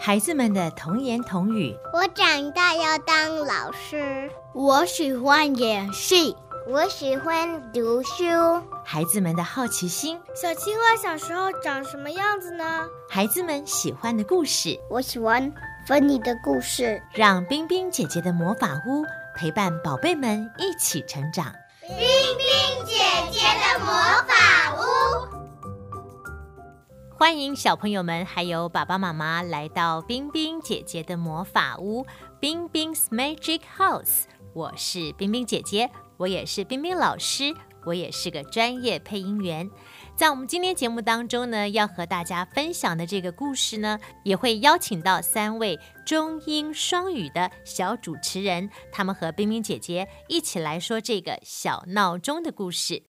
孩子们的童言童语。我长大要当老师。我喜欢演戏。我喜欢读书。孩子们的好奇心。小青蛙小时候长什么样子呢？孩子们喜欢的故事。我喜欢芬妮的故事。让冰冰姐姐的魔法屋陪伴宝贝们一起成长。冰冰欢迎小朋友们还有爸爸妈妈来到冰冰姐姐的魔法屋，冰冰 's Magic House。我是冰冰姐姐。我也是冰冰老师，我也是个专业配音员。在我们今天节目当中呢，要和大家分享的这个故事呢，也会邀请到三位中英双语的小主持人，他们和冰冰姐姐一起来说这个小闹钟的故事。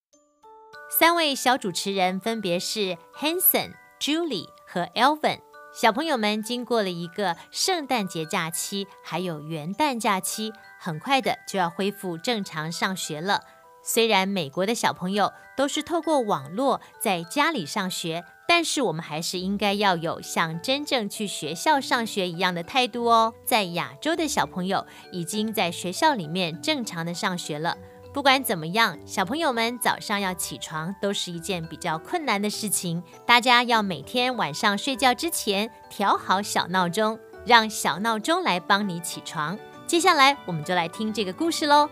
三位小主持人分别是 Hanson、Julie 和 Alvin。小朋友们经过了一个圣诞节假期，还有元旦假期，很快的就要恢复正常上学了。虽然美国的小朋友都是透过网络在家里上学，但是我们还是应该要有像真正去学校上学一样的态度哦。在亚洲的小朋友已经在学校里面正常的上学了。不管怎么样，小朋友们早上要起床都是一件比较困难的事情。大家要每天晚上睡觉之前调好小闹钟，让小闹钟来帮你起床。接下来，我们就来听这个故事喽。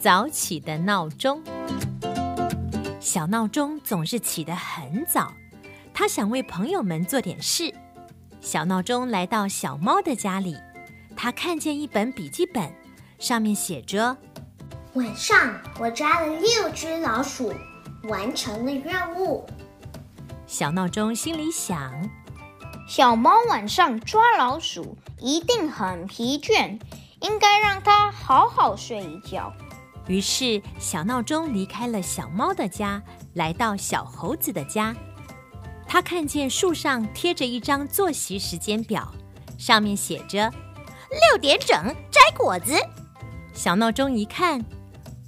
早起的闹钟，小闹钟总是起得很早，他想为朋友们做点事。小闹钟来到小猫的家里，他看见一本笔记本，上面写着：“晚上我抓了六只老鼠，完成了任务。”小闹钟心里想：“小猫晚上抓老鼠一定很疲倦，应该让它好好睡一觉。”于是，小闹钟离开了小猫的家，来到小猴子的家。他看见树上贴着一张作息时间表，上面写着六点整摘果子。小闹钟一看，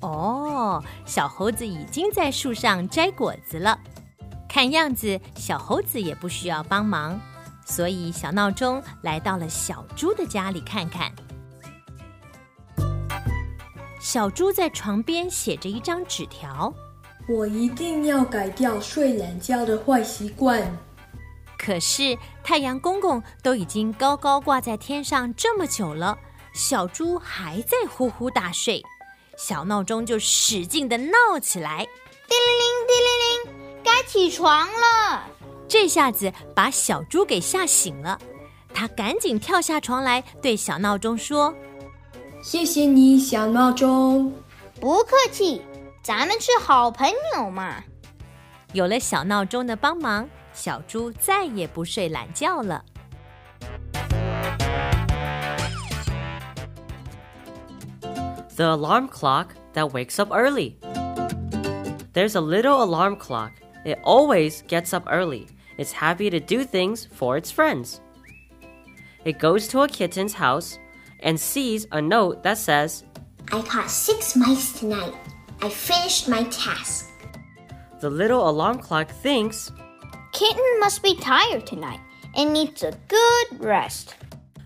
哦，小猴子已经在树上摘果子了。看样子，小猴子也不需要帮忙，所以小闹钟来到了小猪的家里看看。小猪在床边写着一张纸条。我一定要改掉睡懒觉的坏习惯。可是太阳公公都已经高高挂在天上这么久了，小猪还在呼呼大睡，小闹钟就使劲的闹起来：“叮铃铃，叮铃铃，该起床了！”这下子把小猪给吓醒了，他赶紧跳下床来，对小闹钟说：“谢谢你，小闹钟。”不客气。咱们是好朋友嘛！有了小闹钟的帮忙，小猪再也不睡懒觉了。The alarm clock that wakes up early. There's a little alarm clock. It always gets up early. It's happy to do things for its friends. It goes to a kitten's house and sees a note that says, I caught six mice tonight. I finished my task. The little alarm clock thinks, Kitten must be tired tonight and needs a good rest.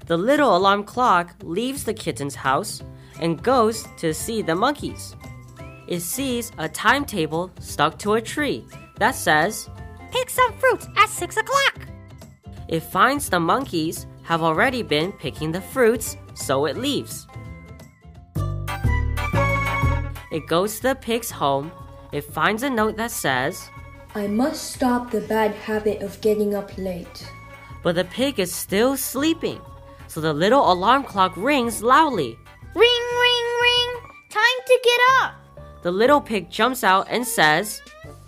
The little alarm clock leaves the kitten's house and goes to see the monkeys. It sees a timetable stuck to a tree that says, Pick some fruits at six o'clock. It finds the monkeys have already been picking the fruits, so it leaves. It goes to the pig's home. It finds a note that says, I must stop the bad habit of getting up late. But the pig is still sleeping, so the little alarm clock rings loudly. Ring, ring, ring! Time to get up! The little pig jumps out and says,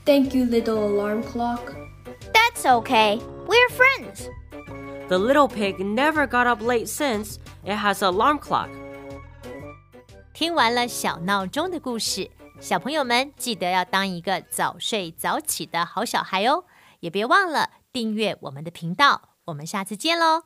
Thank you, little alarm clock. That's okay. We're friends. The little pig never got up late since it has an alarm clock. 听完了小闹钟的故事，小朋友们记得要当一个早睡早起的好小孩哦，也别忘了订阅我们的频道。我们下次见喽！